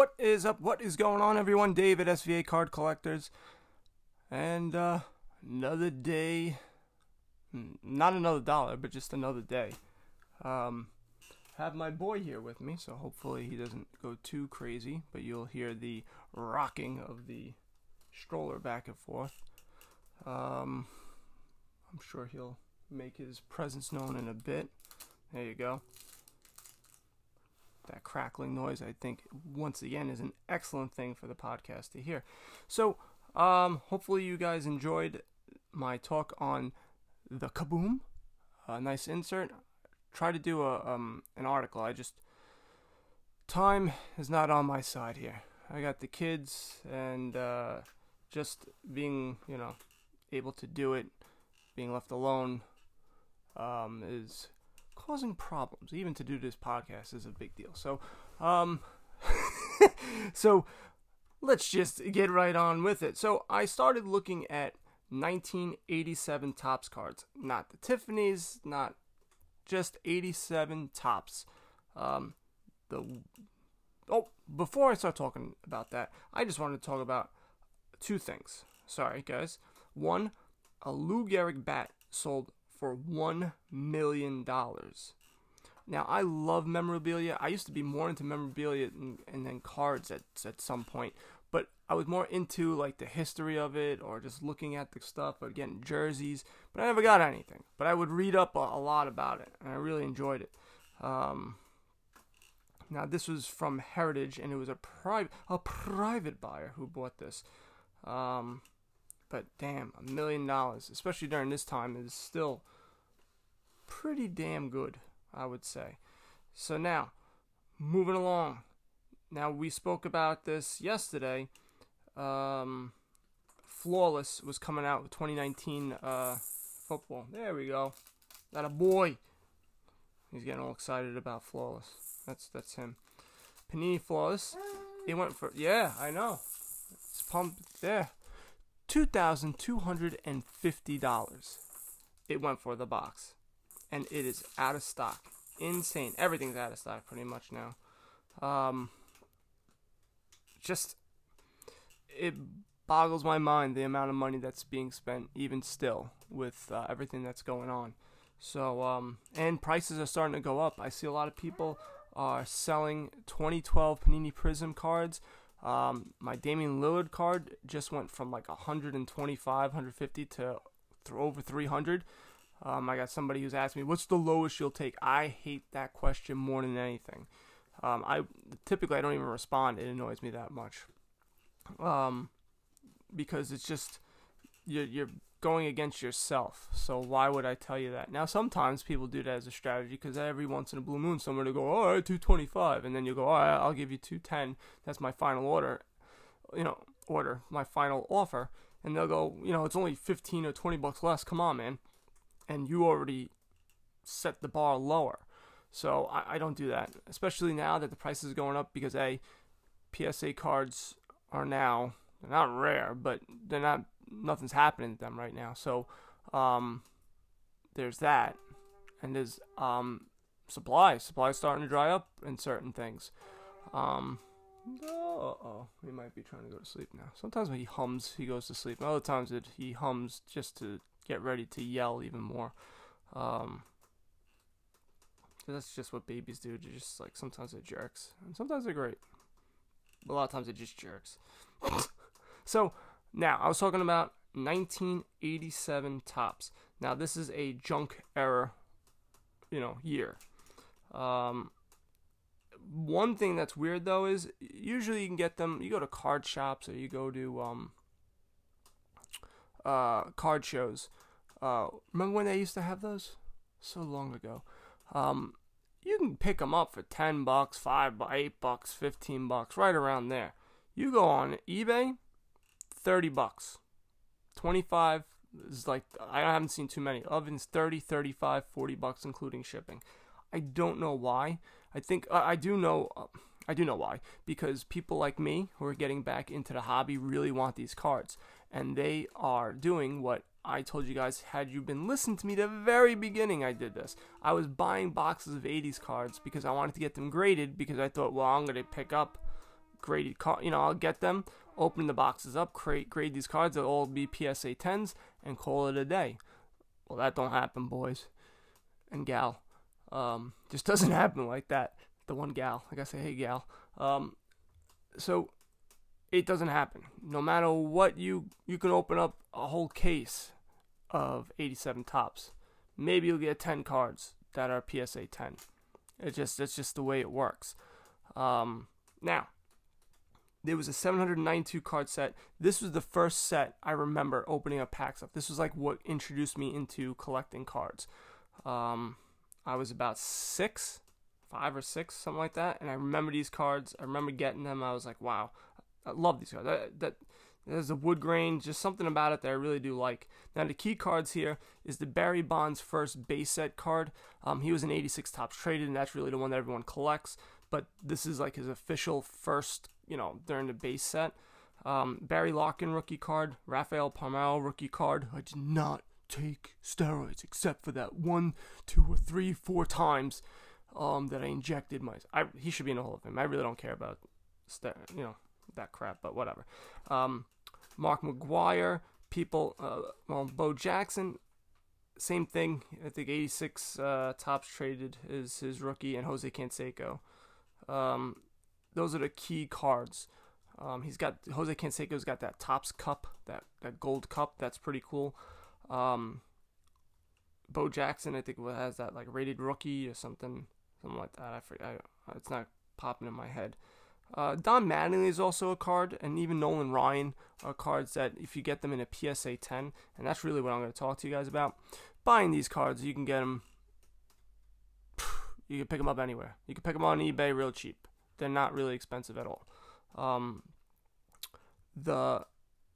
What is up? What is going on, everyone? David, SVA Card Collectors. And, uh, another day. hmm, Not another dollar, but just another day. Um, have my boy here with me, so hopefully he doesn't go too crazy, but you'll hear the rocking of the stroller back and forth. Um, I'm sure he'll make his presence known in a bit. There you go. That crackling noise, I think, once again, is an excellent thing for the podcast to hear. So, um, hopefully, you guys enjoyed my talk on the kaboom. A nice insert. Try to do a um, an article. I just time is not on my side here. I got the kids and uh, just being, you know, able to do it, being left alone, um, is causing problems. Even to do this podcast is a big deal. So, um, so let's just get right on with it. So I started looking at 1987 Topps cards, not the Tiffany's, not just 87 Topps. Um, the oh, before I start talking about that, I just wanted to talk about two things. Sorry, guys. One, a Lou Gehrig bat sold for one million dollars. Now I love memorabilia. I used to be more into memorabilia and, and then cards at at some point, but I was more into like the history of it or just looking at the stuff or getting jerseys. But I never got anything. But I would read up a, a lot about it, and I really enjoyed it. Um, now this was from Heritage, and it was a private a private buyer who bought this. Um, but damn, a million dollars, especially during this time, is still pretty damn good, I would say. So now, moving along. Now we spoke about this yesterday. Um, Flawless was coming out with 2019 uh, football. There we go. That a boy. He's getting all excited about Flawless. That's that's him. Panini Flawless. It went for yeah, I know. It's pumped there. Two thousand two hundred and fifty dollars. It went for the box, and it is out of stock. Insane. Everything's out of stock pretty much now. Um, just it boggles my mind the amount of money that's being spent even still with uh, everything that's going on. So um, and prices are starting to go up. I see a lot of people are selling 2012 Panini Prism cards. Um, my Damian Lillard card just went from like 125, 150 to th- over 300. Um, I got somebody who's asked me, "What's the lowest you'll take?" I hate that question more than anything. Um, I typically I don't even respond. It annoys me that much. Um, because it's just you're you're going against yourself. So why would I tell you that? Now sometimes people do that as a strategy because every once in a blue moon someone will go, all right, two twenty five, and then you go, all right, I'll give you two ten. That's my final order. You know, order my final offer, and they'll go, you know, it's only fifteen or twenty bucks less. Come on, man, and you already set the bar lower. So I, I don't do that, especially now that the price is going up because a PSA cards are now they're not rare, but they're not nothing's happening to them right now. So um, there's that, and there's um, supply. Supply starting to dry up in certain things. Um, oh, he might be trying to go to sleep now. Sometimes when he hums, he goes to sleep. Other times it, he hums just to get ready to yell even more. Um, that's just what babies do. They're just like sometimes they're jerks, and sometimes they're great. A lot of times they're just jerks. so now I was talking about 1987 Topps. Now this is a junk era, you know, year. Um, one thing that's weird though is usually you can get them. You go to card shops or you go to um, uh, card shows. Uh, remember when they used to have those? So long ago. Um, you can pick them up for 10 bucks, 5 bucks, 8 bucks, 15 bucks, right around there. You go on eBay, 30 bucks. 25 is like I haven't seen too many. Ovens 30, 35, 40 bucks including shipping. I don't know why. I think I do know I do know why because people like me who are getting back into the hobby really want these cards and they are doing what I told you guys had you been listening to me the very beginning I did this. I was buying boxes of 80s cards because I wanted to get them graded because I thought well I'm going to pick up graded card. You know, I'll get them, open the boxes up, create, grade these cards. They'll all be PSA 10s and call it a day. Well, that don't happen, boys and gal. Um, just doesn't happen like that. The one gal, like I say, hey gal. Um, so it doesn't happen. No matter what you you can open up a whole case of 87 Topps. Maybe you'll get 10 cards that are PSA 10. It's just it's just the way it works. Um, now, there was a 792 card set. This was the first set I remember opening up packs of. This was like what introduced me into collecting cards. Um, I was about six, five or six, something like that, and I remember these cards. I remember getting them. I was like, wow, I love these cards. That, that there's a wood grain, just something about it that I really do like. Now the key cards here is the Barry Bonds first base set card. Um, he was an 86 Topps traded, and that's really the one that everyone collects. But this is like his official first, you know, during the base set. Um, Barry Larkin rookie card, Rafael Palmeiro rookie card. I did not take steroids except for that one, two, or three, four times um, that I injected my. I, he should be in the Hall of Fame. I really don't care about, you know, that crap, but whatever. Um, Mark McGwire, people, uh, well, Bo Jackson, same thing. I think 86 uh, Topps traded is his rookie, and Jose Canseco. Um, those are the key cards. Um, he's got Jose Canseco's got that Topps cup, that that gold cup. That's pretty cool. Um, Bo Jackson, I think, has that like rated rookie or something, something like that. I forget. I, it's not popping in my head. Uh, Don Mattingly is also a card, and even Nolan Ryan are cards that if you get them in a PSA 10, and that's really what I'm going to talk to you guys about. Buying these cards, you can get them. You can pick them up anywhere. You can pick them on eBay real cheap. They're not really expensive at all. Um, the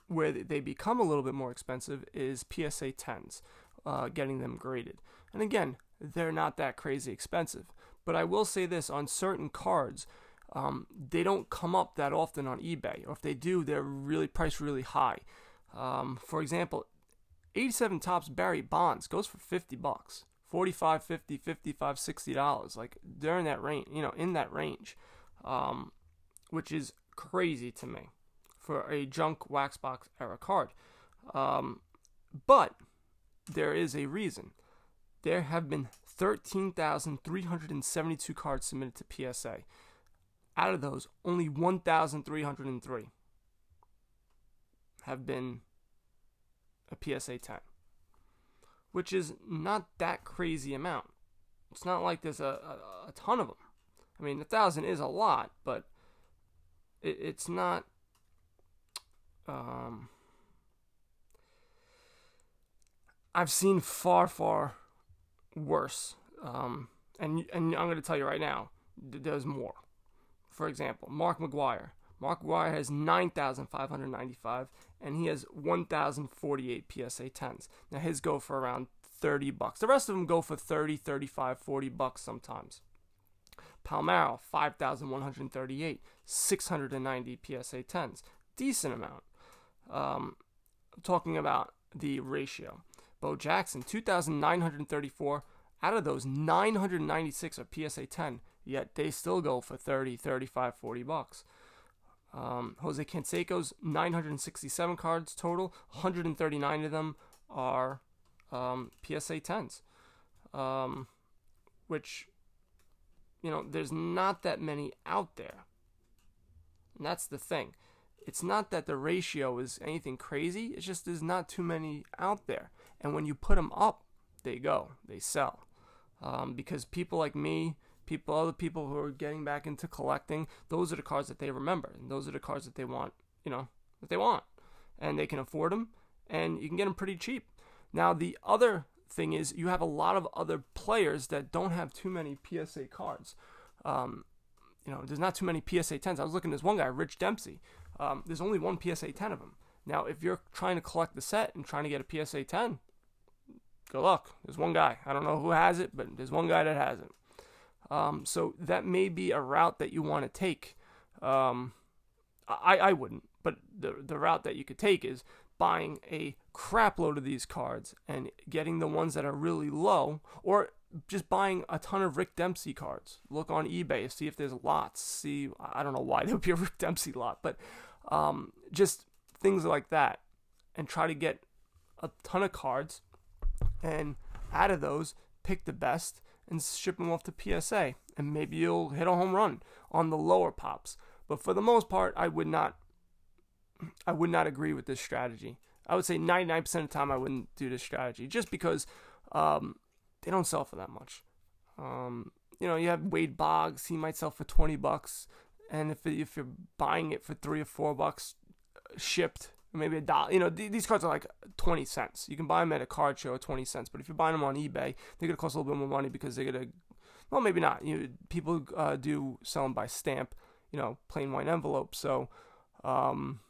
where they become a little bit more expensive is PSA 10s, uh, getting them graded. And again, they're not that crazy expensive. But I will say this on certain cards, um, they don't come up that often on eBay, or if they do, they're really priced really high. Um, for example, 87 Topps Barry Bonds goes for 50 bucks, 45, 50, 55, 60 dollars. Like they're that range, you know, in that range, um, which is crazy to me for a junk wax box era card. Um, but there is a reason. There have been 13,372 cards submitted to PSA. Out of those, only 1,303 have been a PSA 10, which is not that crazy amount. It's not like there's a, a, a ton of them. I mean, a thousand is a lot, but it, it's not um, I've seen far, far worse. Um, and and I'm going to tell you right now, there's more. For example, Mark McGwire. Mark McGwire has 9,595 and he has 1,048 PSA 10s. Now his go for around 30 bucks. The rest of them go for 30, 35, 40 bucks sometimes. Palmeiro, 5,138, 690 PSA 10s. Decent amount. Um, talking about the ratio. Bo Jackson, 2,934. Out of those, 996 are PSA 10, yet they still go for 30, 35, 40 bucks. Um, Jose Canseco's 967 cards total, 139 of them are um, PSA 10s, um, which, you know, there's not that many out there. And that's the thing it's not that the ratio is anything crazy. It's just there's not too many out there. And when you put them up, they go, they sell. Um, because people like me, people, other people who are getting back into collecting, those are the cards that they remember, and those are the cards that they want, you know, that they want, and they can afford them, and you can get them pretty cheap. Now the other thing is you have a lot of other players that don't have too many PSA cards. Um, you know, there's not too many PSA 10s. I was looking at this one guy, Rick Dempsey. Um, there's only one PSA 10 of them. Now, if you're trying to collect the set and trying to get a PSA 10, good luck. There's one guy. I don't know who has it, but there's one guy that has it. Um, so that may be a route that you want to take. Um, I, I wouldn't, but the, the route that you could take is buying a crap load of these cards and getting the ones that are really low, or just buying a ton of Rick Dempsey cards. Look on eBay, see if there's lots. See, I don't know why there would be a Rick Dempsey lot, but um, just things like that, and try to get a ton of cards, and out of those, pick the best and ship them off to PSA, and maybe you'll hit a home run on the lower pops. But for the most part, I would not, I would not agree with this strategy. I would say 99% of the time I wouldn't do this strategy, just because um, they don't sell for that much. Um, you know, you have Wade Boggs, he might sell for 20 bucks, and if if you're buying it for three or four bucks uh, shipped, maybe a dollar, you know, th- these cards are like 20 cents. You can buy them at a card show at 20 cents, but if you're buying them on eBay, they're gonna cost a little bit more money because they're gonna, well, maybe not. You know, people uh, do sell them by stamp, you know, plain white envelope, so. Um,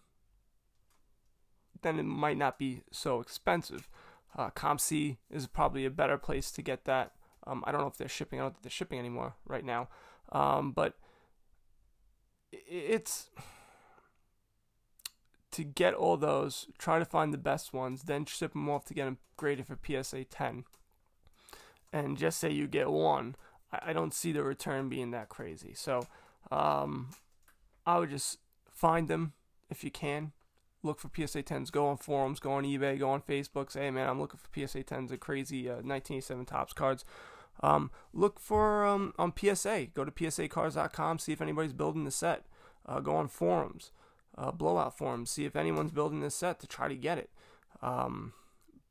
then it might not be so expensive. Uh, COMC is probably a better place to get that. Um, I don't know if they're shipping. I don't think they're shipping anymore right now. Um, but it's to get all those, try to find the best ones, then ship them off to get them graded for PSA 10. And just say you get one, I, I don't see the return being that crazy. So um, I would just find them if you can, look for PSA 10s. Go on forums, go on eBay, go on Facebook. Say, hey man, I'm looking for PSA 10s, the crazy uh, 1987 Topps cards. Um, look for um, on PSA. Go to PSAcards.com. See if anybody's building the set. Uh, go on forums, uh, blowout forums. See if anyone's building this set to try to get it. Um,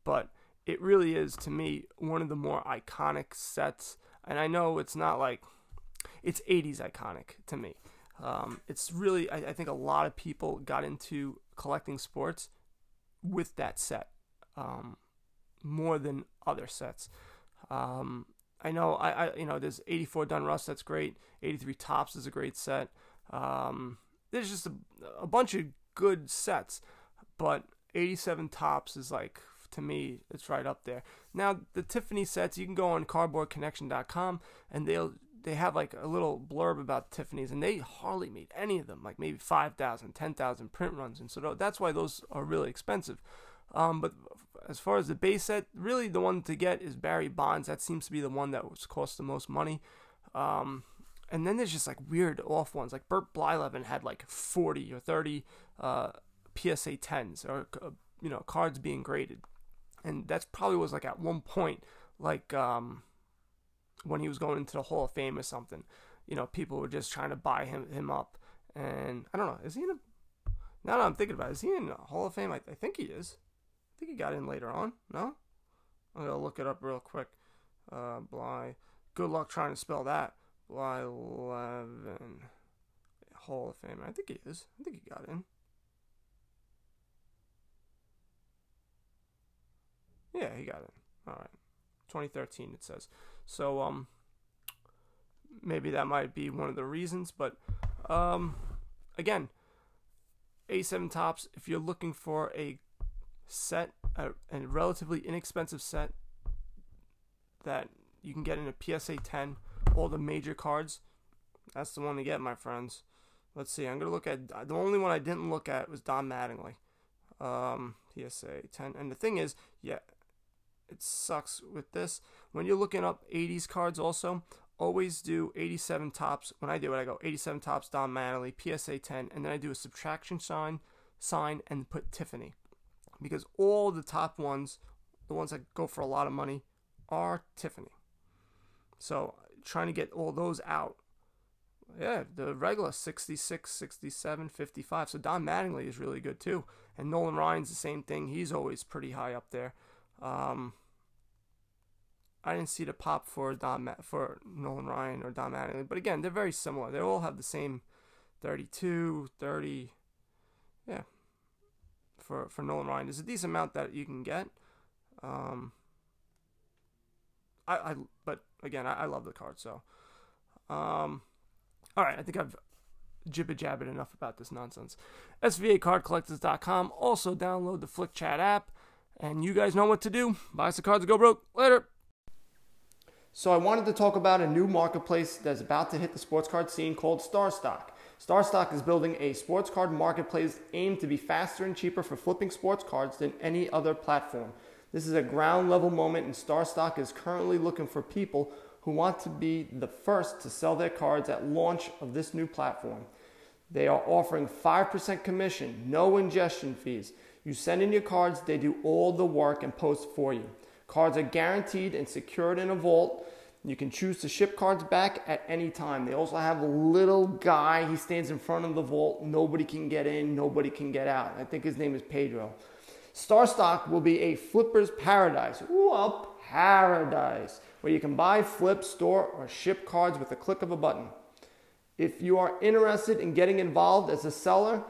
but it really is to me one of the more iconic sets. And I know it's not like it's 80s iconic to me. Um, it's really, I, I, think a lot of people got into collecting sports with that set um, more than other sets. Um, I know, I, I, you know, there's 84 Donruss, that's great. 83 Topps is a great set. Um, there's just a, a bunch of good sets, but 87 Topps is like to me, it's right up there. Now, the Tiffany sets, you can go on cardboardconnection.com and they'll they have like a little blurb about Tiffany's, and they hardly made any of them, like maybe 5,000, 10,000 print runs, and so that's why those are really expensive. Um, but as far as the base set, really the one to get is Barry Bonds. That seems to be the one that was cost the most money. Um, and then there's just like weird off ones, like Bert Blyleven had like 40 or 30 uh, PSA 10s or uh, you know cards being graded, and that's probably was like at one point like um, when he was going into the Hall of Fame or something. You know, people were just trying to buy him him up, and I don't know. Is he in a? Now that I'm thinking about, it, is he in the Hall of Fame? I, I think he is. I think he got in later on. No, I'm gonna look it up real quick. Uh, Bly. Good luck trying to spell that. Blyleven Hall of Fame. I think he is. I think he got in. Yeah, he got in. All right. 2013 it says. So um maybe that might be one of the reasons, but um again, A7 Topps if you're looking for a set a, a relatively inexpensive set that you can get in a PSA 10, all the major cards, that's the one to get, my friends. Let's see. I'm gonna look at the only one I didn't look at was Don Mattingly, um, PSA 10. And the thing is, yeah, it sucks with this. When you're looking up 80s cards, also always do 87 Topps. When I do it, I go 87 Topps Don Mattingly, PSA 10, and then I do a subtraction sign, sign, and put Tiffany, because all the top ones, the ones that go for a lot of money, are Tiffany. So trying to get all those out. Yeah, the regular 66, 67, 55. So Don Mattingly is really good too. And Nolan Ryan's the same thing. He's always pretty high up there. Um, I didn't see the pop for Don for Nolan Ryan or Don Mattingly, but again, they're very similar. They all have the same 32, 30. Yeah. For for Nolan Ryan, there's a decent amount that you can get. Um, I, I but again, I, I love the card. So, um, all right, I think I've jibber jabbered enough about this nonsense. SVAcardcollectors.com. Also, download the Flick Chat app. And you guys know what to do. Buy some cards go broke. Later. So I wanted to talk about a new marketplace that's about to hit the sports card scene called StarStock. StarStock is building a sports card marketplace aimed to be faster and cheaper for flipping sports cards than any other platform. This is a ground level moment, and StarStock is currently looking for people who want to be the first to sell their cards at launch of this new platform. They are offering 5% commission, no ingestion fees. You send in your cards, they do all the work and post for you. Cards are guaranteed and secured in a vault. You can choose to ship cards back at any time. They also have a little guy, he stands in front of the vault. Nobody can get in, nobody can get out. I think his name is Pedro. StarStock will be a flipper's paradise. Ooh, a paradise where you can buy, flip, store, or ship cards with a click of a button. If you are interested in getting involved as a seller,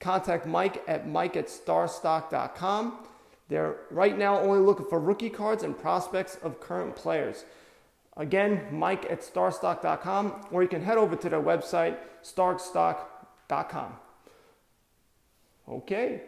contact Mike at mike at starstock.com. They're right now only looking for rookie cards and prospects of current players. Again, mike at starstock.com, or you can head over to their website, starstock.com. Okay.